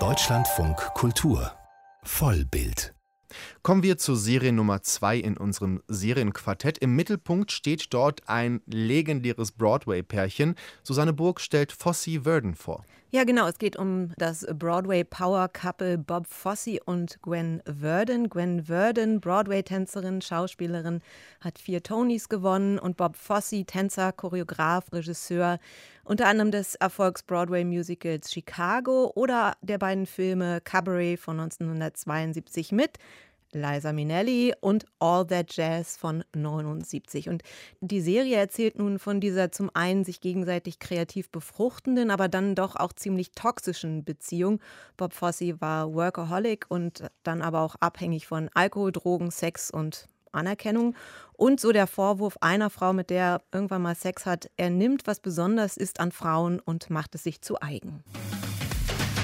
Deutschlandfunk Kultur Vollbild Kommen wir zur Serie Nummer 2 in unserem Serienquartett. Im Mittelpunkt steht dort ein legendäres Broadway-Pärchen. Susanne Burg stellt Fosse Verdon vor. Ja, genau. Es geht um das Broadway-Power-Couple Bob Fosse und Gwen Verdon. Gwen Verdon, Broadway-Tänzerin, Schauspielerin, hat vier Tonys gewonnen und Bob Fosse, Tänzer, Choreograf, Regisseur, unter anderem des Erfolgs Broadway-Musicals Chicago oder der beiden Filme Cabaret von 1972 mit. Liza Minnelli und All That Jazz von 79. Und die Serie erzählt nun von dieser zum einen sich gegenseitig kreativ befruchtenden, aber dann doch auch ziemlich toxischen Beziehung. Bob Fosse war Workaholic und dann aber auch abhängig von Alkohol, Drogen, Sex und Anerkennung. Und so der Vorwurf einer Frau, mit der er irgendwann mal Sex hat, er nimmt, was besonders ist an Frauen und macht es sich zu eigen.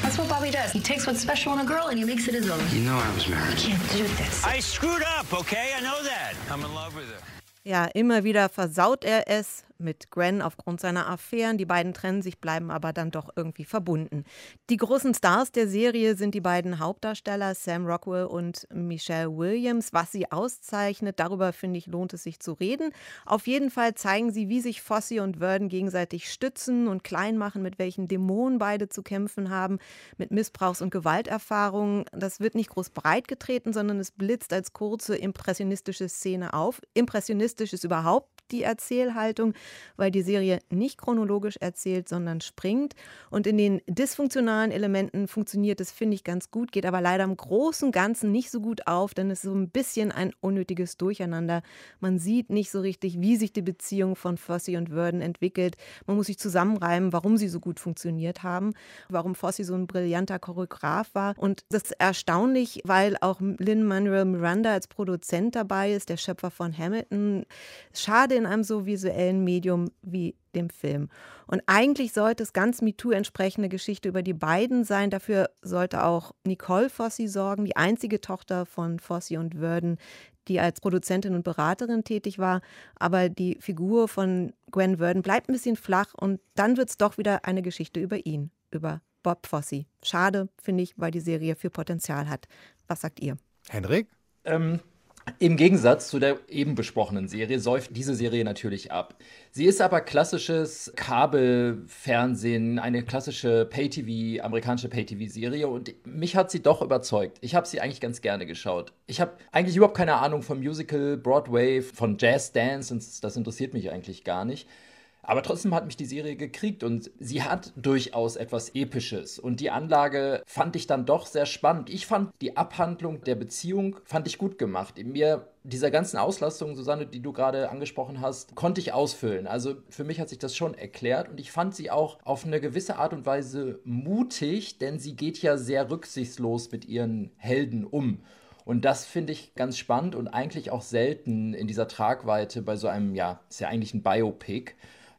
That's what Bobby does. He takes what's special in a girl and he makes it his own. You know I was married. I can't do this. I screwed up, okay? I know that. I'm in love with her. Ja, immer wieder versaut er es mit Gwen aufgrund seiner Affären. Die beiden trennen sich, bleiben aber dann doch irgendwie verbunden. Die großen Stars der Serie sind die beiden Hauptdarsteller Sam Rockwell und Michelle Williams. Was sie auszeichnet, darüber finde ich, lohnt es sich zu reden. Auf jeden Fall zeigen sie, wie sich Fosse und Verdon gegenseitig stützen und klein machen, mit welchen Dämonen beide zu kämpfen haben, mit Missbrauchs- und Gewalterfahrungen. Das wird nicht groß breit getreten, sondern es blitzt als kurze impressionistische Szene auf. Impressionistisch ist überhaupt die Erzählhaltung weil die Serie nicht chronologisch erzählt, sondern springt. Und in den dysfunktionalen Elementen funktioniert es, finde ich, ganz gut, geht aber leider im Großen und Ganzen nicht so gut auf, denn es ist so ein bisschen ein unnötiges Durcheinander. Man sieht nicht so richtig, wie sich die Beziehung von Fosse und Würden entwickelt. Man muss sich zusammenreimen, warum sie so gut funktioniert haben, warum Fosse so ein brillanter Choreograf war. Und das ist erstaunlich, weil auch Lin-Manuel Miranda als Produzent dabei ist, der Schöpfer von Hamilton. Schade in einem so visuellen Medium wie dem Film. Und eigentlich sollte es ganz MeToo entsprechende Geschichte über die beiden sein. Dafür sollte auch Nicole Fossi sorgen, die einzige Tochter von Fossi und Würden, die als Produzentin und Beraterin tätig war. Aber die Figur von Gwen Würden bleibt ein bisschen flach und dann wird es doch wieder eine Geschichte über ihn, über Bob Fosse. Schade, finde ich, weil die Serie viel Potenzial hat. Was sagt ihr? Henrik? Ähm, im Gegensatz zu der eben besprochenen Serie säuft diese Serie natürlich ab. Sie ist aber klassisches Kabelfernsehen, eine klassische Pay-TV, amerikanische Pay-TV-Serie und mich hat sie doch überzeugt. Ich habe sie eigentlich ganz gerne geschaut. Ich habe eigentlich überhaupt keine Ahnung vom Musical, Broadway, von Jazz Dance das interessiert mich eigentlich gar nicht. Aber trotzdem hat mich die Serie gekriegt und sie hat durchaus etwas Episches. Und die Anlage fand ich dann doch sehr spannend. Ich fand die Abhandlung der Beziehung, fand ich gut gemacht. Mir dieser ganzen Auslastung, Susanne, die du gerade angesprochen hast, konnte ich ausfüllen. Also für mich hat sich das schon erklärt und ich fand sie auch auf eine gewisse Art und Weise mutig, denn sie geht ja sehr rücksichtslos mit ihren Helden um. Und das finde ich ganz spannend und eigentlich auch selten in dieser Tragweite bei so einem, ja, ist ja eigentlich ein Biopic.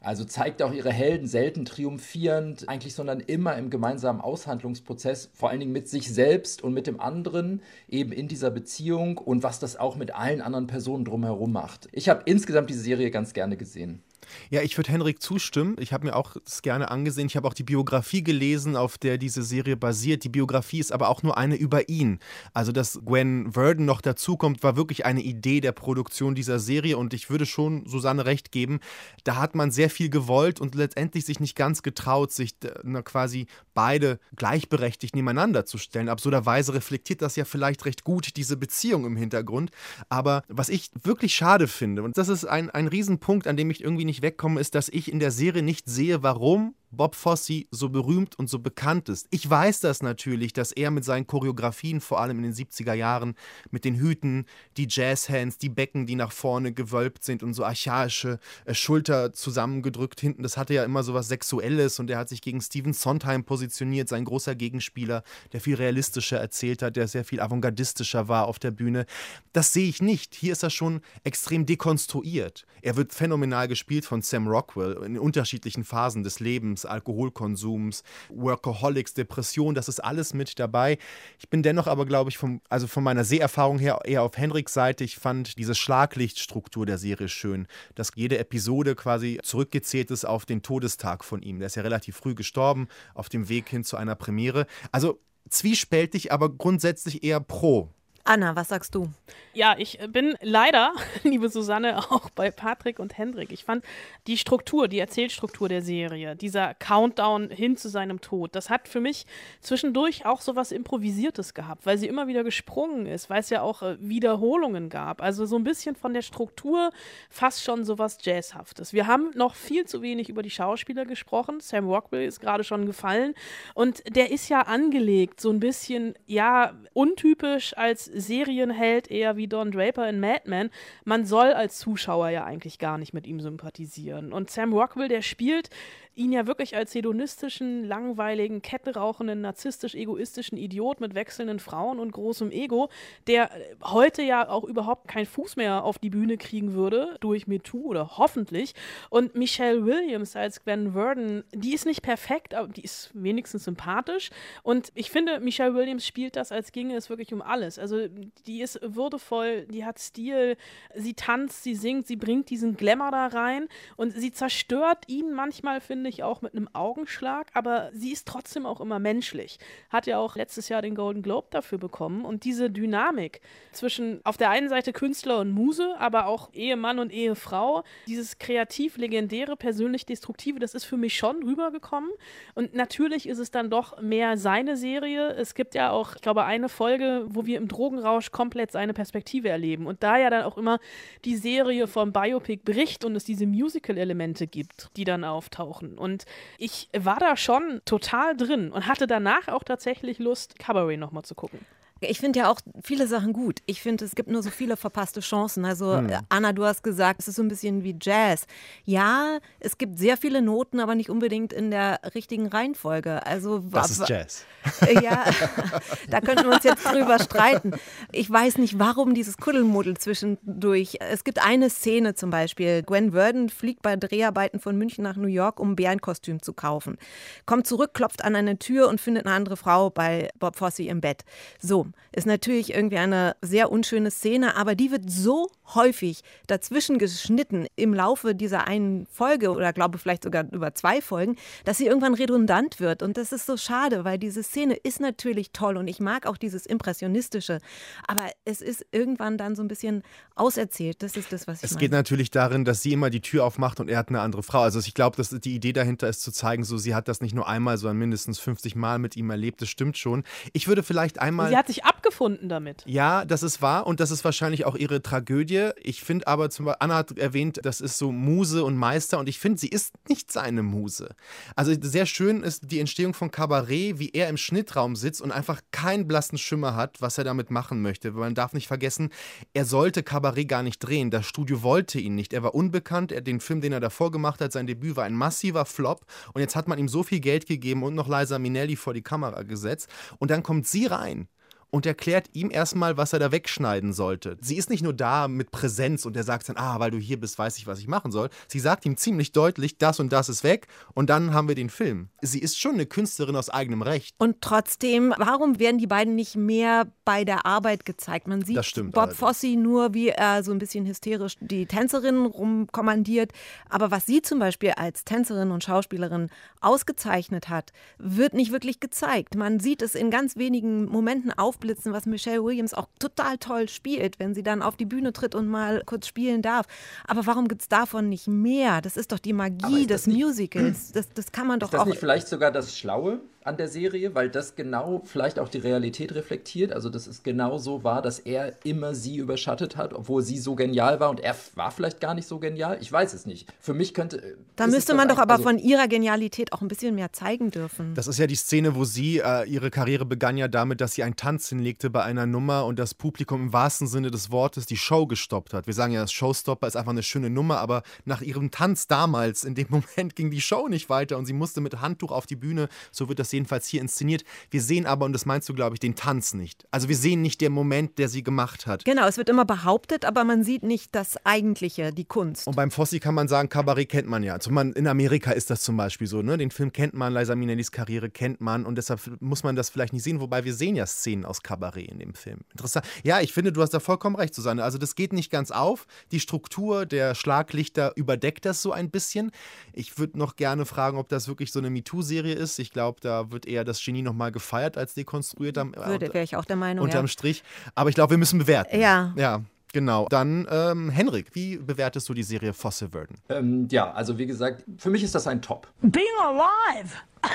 Also zeigt auch ihre Helden selten triumphierend, eigentlich, sondern immer im gemeinsamen Aushandlungsprozess, vor allen Dingen mit sich selbst und mit dem anderen, eben in dieser Beziehung und was das auch mit allen anderen Personen drumherum macht. Ich habe insgesamt diese Serie ganz gerne gesehen. Ja, ich würde Henrik zustimmen. Ich habe mir auch das gerne angesehen. Ich habe auch die Biografie gelesen, auf der diese Serie basiert. Die Biografie ist aber auch nur eine über ihn. Also, dass Gwen Verdon noch dazukommt, war wirklich eine Idee der Produktion dieser Serie. Und ich würde schon Susanne recht geben, da hat man sehr viel gewollt und letztendlich sich nicht ganz getraut, sich na, quasi beide gleichberechtigt nebeneinander zu stellen. Absurderweise reflektiert das ja vielleicht recht gut diese Beziehung im Hintergrund. Aber was ich wirklich schade finde, und das ist ein, ein Riesenpunkt, an dem ich irgendwie nicht wegkomme, ist, dass ich in der Serie nicht sehe, warum Bob Fosse so berühmt und so bekannt ist. Ich weiß das natürlich, dass er mit seinen Choreografien, vor allem in den 70er Jahren, mit den Hüten, die Jazzhands, die Becken, die nach vorne gewölbt sind und so archaische äh, Schulter zusammengedrückt hinten, das hatte ja immer so was Sexuelles und er hat sich gegen Stephen Sondheim positioniert, sein großer Gegenspieler, der viel realistischer erzählt hat, der sehr viel avantgardistischer war auf der Bühne. Das sehe ich nicht. Hier ist er schon extrem dekonstruiert. Er wird phänomenal gespielt von Sam Rockwell in unterschiedlichen Phasen des Lebens des Alkoholkonsums, Workaholics, Depression, das ist alles mit dabei. Ich bin dennoch aber, glaube ich, vom, also von meiner Seherfahrung her eher auf Henriks Seite. Ich fand diese Schlaglichtstruktur der Serie schön, dass jede Episode quasi zurückgezählt ist auf den Todestag von ihm. Der ist ja relativ früh gestorben, auf dem Weg hin zu einer Premiere. Also zwiespältig, aber grundsätzlich eher pro. Anna, was sagst du? Ja, ich bin leider, liebe Susanne, auch bei Patrick und Hendrik. Ich fand die Struktur, die Erzählstruktur der Serie, dieser Countdown hin zu seinem Tod, das hat für mich zwischendurch auch so was Improvisiertes gehabt, weil sie immer wieder gesprungen ist, weil es ja auch äh, Wiederholungen gab. Also so ein bisschen von der Struktur fast schon so was Jazzhaftes. Wir haben noch viel zu wenig über die Schauspieler gesprochen. Sam Rockwell ist gerade schon gefallen und der ist ja angelegt, so ein bisschen, ja, untypisch als Serienheld eher wie Don Draper in Mad Men. Man soll als Zuschauer ja eigentlich gar nicht mit ihm sympathisieren. Und Sam Rockwell, der spielt ihn ja wirklich als hedonistischen, langweiligen, kettenrauchenden, narzisstisch-egoistischen Idiot mit wechselnden Frauen und großem Ego, der äh, heute ja auch überhaupt keinen Fuß mehr auf die Bühne kriegen würde durch MeToo oder hoffentlich. Und Michelle Williams als Gwen Verdon, die ist nicht perfekt, aber die ist wenigstens sympathisch. Und ich finde, Michelle Williams spielt das, als ginge es wirklich um alles. Also die ist würdevoll, die hat Stil, sie tanzt, sie singt, sie bringt diesen Glamour da rein und sie zerstört ihn manchmal, finde ich, auch mit einem Augenschlag, aber sie ist trotzdem auch immer menschlich. Hat ja auch letztes Jahr den Golden Globe dafür bekommen und diese Dynamik zwischen auf der einen Seite Künstler und Muse, aber auch Ehemann und Ehefrau, dieses kreativ legendäre, persönlich destruktive, das ist für mich schon rübergekommen und natürlich ist es dann doch mehr seine Serie. Es gibt ja auch, ich glaube, eine Folge, wo wir im Drogenrausch komplett seine Perspektive erleben und da ja dann auch immer die Serie vom Biopic bricht und es diese Musical-Elemente gibt, die dann auftauchen. Und ich war da schon total drin und hatte danach auch tatsächlich Lust, Cabaret nochmal zu gucken. Ich finde ja auch viele Sachen gut. Ich finde, es gibt nur so viele verpasste Chancen. Also, Hm. äh, Anna, du hast gesagt, es ist so ein bisschen wie Jazz. Ja, es gibt sehr viele Noten, aber nicht unbedingt in der richtigen Reihenfolge. Also, Das ist Jazz. Äh, Ja, da könnten wir uns jetzt drüber streiten. Ich weiß nicht, warum dieses Kuddelmuddel zwischendurch. Es gibt eine Szene zum Beispiel. Gwen Verdon fliegt bei Dreharbeiten von München nach New York, um ein Bärenkostüm zu kaufen. Kommt zurück, klopft an eine Tür und findet eine andere Frau bei Bob Fosse im Bett. So, ist natürlich irgendwie eine sehr unschöne Szene, aber die wird so häufig dazwischen geschnitten im Laufe dieser einen Folge oder glaube vielleicht sogar über zwei Folgen, dass sie irgendwann redundant wird. Und das ist so schade, weil diese Szene ist natürlich toll und ich mag auch dieses Impressionistische, aber es ist irgendwann dann so ein bisschen auserzählt. Das ist das, was ich Es meine. geht natürlich darin, dass sie immer die Tür aufmacht und er hat eine andere Frau. Also ich glaube, dass die Idee dahinter ist zu zeigen, so sie hat das nicht nur einmal, sondern mindestens 50 Mal mit ihm erlebt. Das stimmt schon. Ich würde vielleicht einmal. Sie hat sich abgefunden damit. Ja, das ist wahr und das ist wahrscheinlich auch ihre Tragödie. Ich finde aber, zum Beispiel, Anna hat erwähnt, das ist so Muse und Meister und ich finde, sie ist nicht seine Muse. Also sehr schön ist die Entstehung von Cabaret, wie er im Schnittraum sitzt und einfach keinen blassen Schimmer hat, was er damit machen möchte. Man darf nicht vergessen, er sollte Cabaret gar nicht drehen. Das Studio wollte ihn nicht. Er war unbekannt. Er, den Film, den er davor gemacht hat, sein Debüt war ein massiver Flop und jetzt hat man ihm so viel Geld gegeben und noch Liza Minnelli vor die Kamera gesetzt und dann kommt sie rein und erklärt ihm erstmal, was er da wegschneiden sollte. Sie ist nicht nur da mit Präsenz und er sagt dann, ah, weil du hier bist, weiß ich, was ich machen soll. Sie sagt ihm ziemlich deutlich, das und das ist weg und dann haben wir den Film. Sie ist schon eine Künstlerin aus eigenem Recht. Und trotzdem, warum werden die beiden nicht mehr bei der Arbeit gezeigt? Man sieht stimmt Bob. Fosse nur, wie er so ein bisschen hysterisch die Tänzerinnen rumkommandiert. Aber was sie zum Beispiel als Tänzerin und Schauspielerin ausgezeichnet hat, wird nicht wirklich gezeigt. Man sieht es in ganz wenigen Momenten aufblitzen, was Michelle Williams auch total toll spielt, wenn sie dann auf die Bühne tritt und mal kurz spielen darf. Aber warum gibt es davon nicht mehr? Das ist doch die Magie des nicht- Musicals. Das, das kann man doch Ist das auch. nicht vielleicht sogar das Schlaue an der Serie, weil das genau vielleicht auch die Realität reflektiert? Also, dass es genau so war, dass er immer sie überschattet hat, obwohl sie so genial war und er war vielleicht gar nicht so genial? Ich weiß es nicht. Für mich könnte. Da ist es müsste man doch aber also- von ihrer Genialität auch ein bisschen mehr zeigen dürfen. Das ist ja die Szene, wo sie, äh, ihre Karriere begann ja damit, dass sie einen Tanz hinlegte bei einer Nummer und das Publikum im wahrsten Sinne des Wortes die Show gestoppt hat. Wir sagen ja, das Showstopper ist einfach eine schöne Nummer, aber nach ihrem Tanz damals, in dem Moment ging die Show nicht weiter und sie musste mit Handtuch auf die Bühne, so wird das das jedenfalls hier inszeniert. Wir sehen aber, und das meinst du, glaube ich, den Tanz nicht. Also wir sehen nicht den Moment, der sie gemacht hat. Genau, es wird immer behauptet, aber man sieht nicht das Eigentliche, die Kunst. Und beim Fossi kann man sagen, Kabarett kennt man ja. Also man, in Amerika ist das zum Beispiel so. Ne? Den Film kennt man, Liza Minnellis Karriere kennt man und deshalb muss man das vielleicht nicht sehen. Wobei wir sehen ja Szenen aus Kabarett in dem Film. Interessant. Ja, ich finde, du hast da vollkommen recht, Susanne. Also das geht nicht ganz auf. Die Struktur der Schlaglichter überdeckt das so ein bisschen. Ich würde noch gerne fragen, ob das wirklich so eine MeToo-Serie ist. Ich glaube, da wird eher das Genie nochmal gefeiert als dekonstruiert. Am, Würde, wäre ich auch der Meinung. Unterm ja. Strich. Aber ich glaube, wir müssen bewerten. Ja. Ja. Genau. Dann, ähm, Henrik, wie bewertest du die Serie Fossil Verdon? Ähm, ja, also wie gesagt, für mich ist das ein Top. Being alive!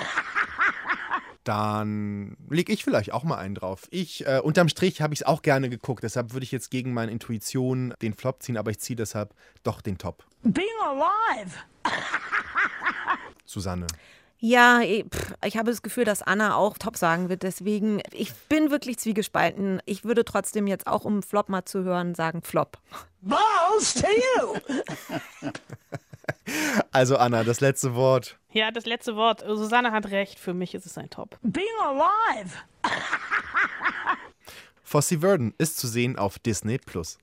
Dann lege ich vielleicht auch mal einen drauf. Ich, äh, unterm Strich habe ich es auch gerne geguckt, deshalb würde ich jetzt gegen meine Intuition den Flop ziehen, aber ich ziehe deshalb doch den Top. Being alive! Susanne. Ja, pff, ich habe das Gefühl, dass Anna auch top sagen wird. Deswegen, ich bin wirklich zwiegespalten. Ich würde trotzdem jetzt auch, um Flop mal zu hören, sagen Flop. Balls to you! Also Anna, das letzte Wort. Ja, das letzte Wort. Susanne hat recht. Für mich ist es ein Top. Being alive! Fossil Verdon ist zu sehen auf Disney Plus.